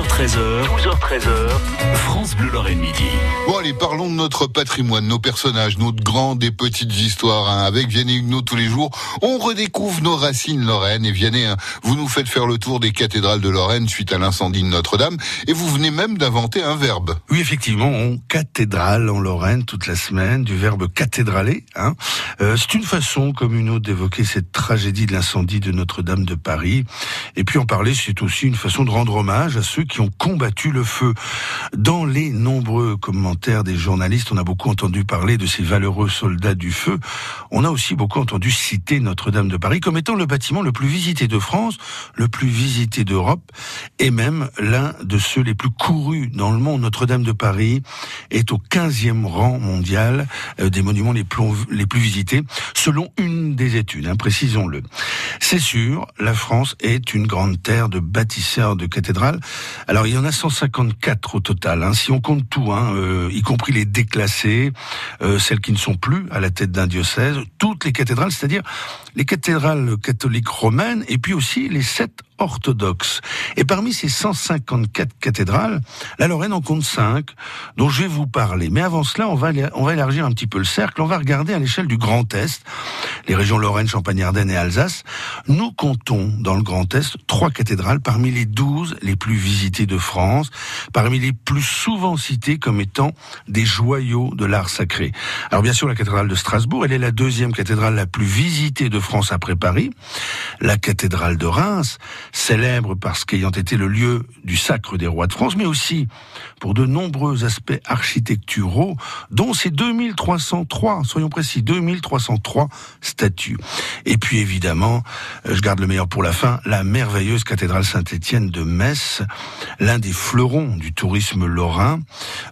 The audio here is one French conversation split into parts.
12h13h, 12h13h, France Bleu Lorraine Midi. Bon allez, parlons de notre patrimoine, nos personnages, nos grandes et petites histoires. hein. Avec Vianney Huguenot tous les jours, on redécouvre nos racines lorraines. Et Vianney, hein, vous nous faites faire le tour des cathédrales de Lorraine suite à l'incendie de Notre-Dame. Et vous venez même d'inventer un verbe. Oui, effectivement, on cathédrale en Lorraine toute la semaine, du verbe cathédraler. Hein. Euh, c'est une façon comme une autre d'évoquer cette tragédie de l'incendie de Notre-Dame de Paris. Et puis en parler, c'est aussi une façon de rendre hommage à ceux qui ont combattu le feu. Dans les nombreux commentaires des journalistes, on a beaucoup entendu parler de ces valeureux soldats du feu. On a aussi beaucoup entendu citer Notre-Dame de Paris comme étant le bâtiment le plus visité de France, le plus visité d'Europe, et même l'un de ceux les plus courus dans le monde. Notre-Dame de Paris est au 15e rang mondial euh, des monuments les plus, les plus visités, selon une des études, hein, précisons-le. C'est sûr, la France est une grande terre de bâtisseurs de cathédrales. Alors il y en a 154 au total, hein, si on compte tout, hein, euh, y compris les déclassées, euh, celles qui ne sont plus à la tête d'un diocèse, toutes les cathédrales, c'est-à-dire les cathédrales catholiques romaines, et puis aussi les sept orthodoxes. Et parmi ces 154 cathédrales, la Lorraine en compte 5, dont je vais vous parler. Mais avant cela, on va, on va élargir un petit peu le cercle, on va regarder à l'échelle du Grand Est, les régions Lorraine, Champagne-Ardenne et Alsace. Nous comptons dans le Grand Est trois cathédrales parmi les 12 les plus visitées de France, parmi les plus souvent citées comme étant des joyaux de l'art sacré. Alors bien sûr, la cathédrale de Strasbourg, elle est la deuxième cathédrale la plus visitée de France après Paris. La cathédrale de Reims, célèbre parce qu'ayant été le lieu du sacre des rois de France, mais aussi pour de nombreux aspects architecturaux, dont ces 2303, soyons précis, 2303 statues. Et puis évidemment, euh, je garde le meilleur pour la fin, la merveilleuse cathédrale Saint-Étienne de Metz, l'un des fleurons du tourisme lorrain,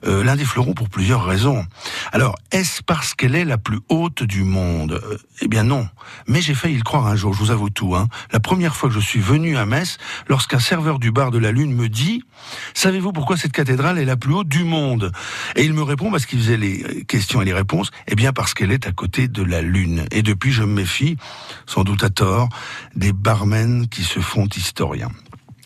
euh, l'un des fleurons pour plusieurs raisons. Alors, est-ce parce qu'elle est la plus haute du monde? Euh, Eh bien non, mais j'ai failli le croire un jour, je vous avoue tout. Hein. La première fois que je suis venu à Lorsqu'un serveur du bar de la Lune me dit « Savez-vous pourquoi cette cathédrale est la plus haute du monde ?» Et il me répond, parce qu'il faisait les questions et les réponses, « Eh bien parce qu'elle est à côté de la Lune. » Et depuis, je me méfie, sans doute à tort, des barmen qui se font historiens.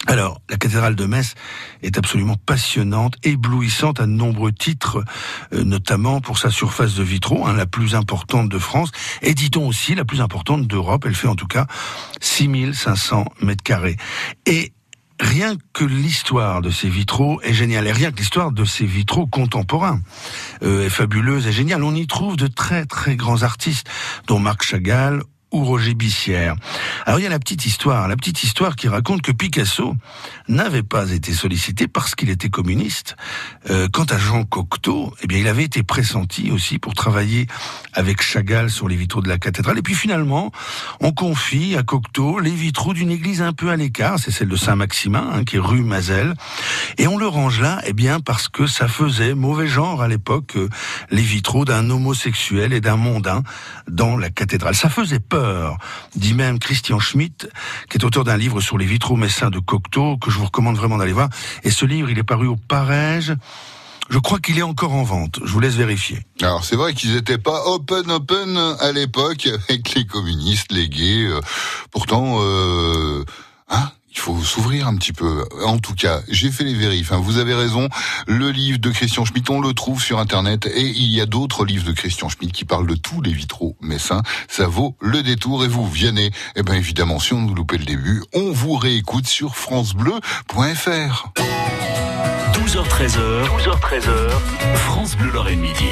Alors, la cathédrale de Metz est absolument passionnante, éblouissante à de nombreux titres, euh, notamment pour sa surface de vitraux, hein, la plus importante de France, et dit-on aussi la plus importante d'Europe. Elle fait en tout cas 6500 mètres carrés. Et rien que l'histoire de ces vitraux est géniale, et rien que l'histoire de ces vitraux contemporains euh, est fabuleuse et géniale. On y trouve de très très grands artistes, dont Marc Chagall ou Roger Bissière. Alors il y a la petite histoire, la petite histoire qui raconte que Picasso n'avait pas été sollicité parce qu'il était communiste. Euh, quant à Jean Cocteau, eh bien il avait été pressenti aussi pour travailler avec Chagall sur les vitraux de la cathédrale. Et puis finalement, on confie à Cocteau les vitraux d'une église un peu à l'écart, c'est celle de Saint-Maximin, hein, qui est rue Mazel. Et on le range là, eh bien parce que ça faisait mauvais genre à l'époque euh, les vitraux d'un homosexuel et d'un mondain dans la cathédrale. Ça faisait peur dit même Christian Schmitt, qui est auteur d'un livre sur les vitraux messins de Cocteau, que je vous recommande vraiment d'aller voir. Et ce livre, il est paru au Parège. Je crois qu'il est encore en vente. Je vous laisse vérifier. Alors c'est vrai qu'ils n'étaient pas open open à l'époque avec les communistes, les gays. euh, pourtant, euh, s'ouvrir un petit peu. En tout cas, j'ai fait les vérifs. hein. Vous avez raison. Le livre de Christian Schmitt, on le trouve sur Internet. Et il y a d'autres livres de Christian Schmitt qui parlent de tous les vitraux messins. Ça vaut le détour. Et vous, Vianney, eh ben évidemment, si on nous loupait le début, on vous réécoute sur francebleu.fr. 12h13h, 12h13h, France Bleu Lorraine Midi.